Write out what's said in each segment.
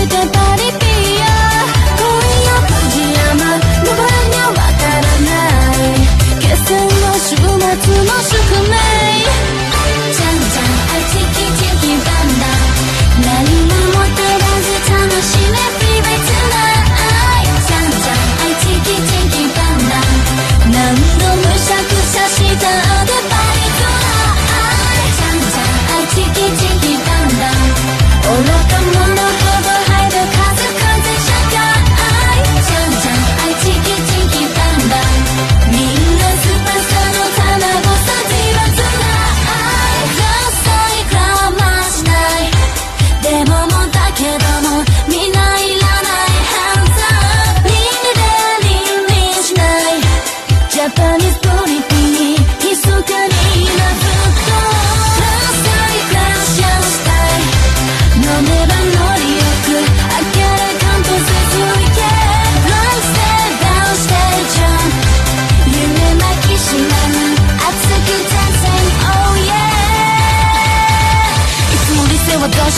Take a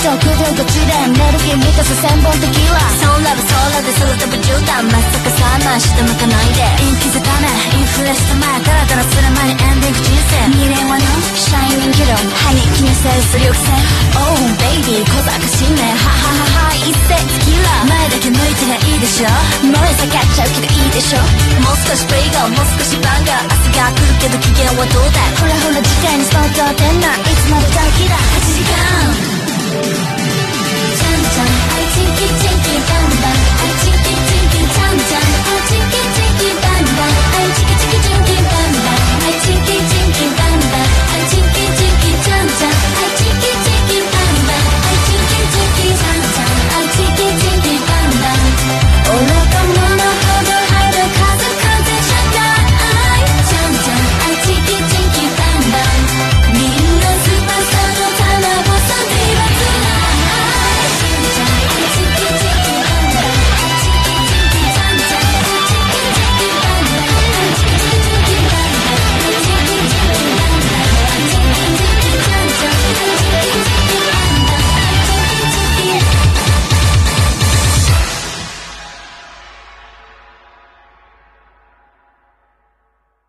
君とさ千本テキーラソーラブソーラで空飛ぶ絨毯まさかさまして向かないで。陰気づかめインフレした前ダラダラする前にエンディング人生未練はの？シャイニングロ歯に気にせるすりょくせ Oh baby 小賢しいね。はははは一斉テキー。ラ前だけ向いてりゃいいでしょ。燃え下がっちゃうけどいいでしょ。もう少しプレイガーもう少しバンガー。明日が来るけど機嫌はどうだほらほら次回にスポット当て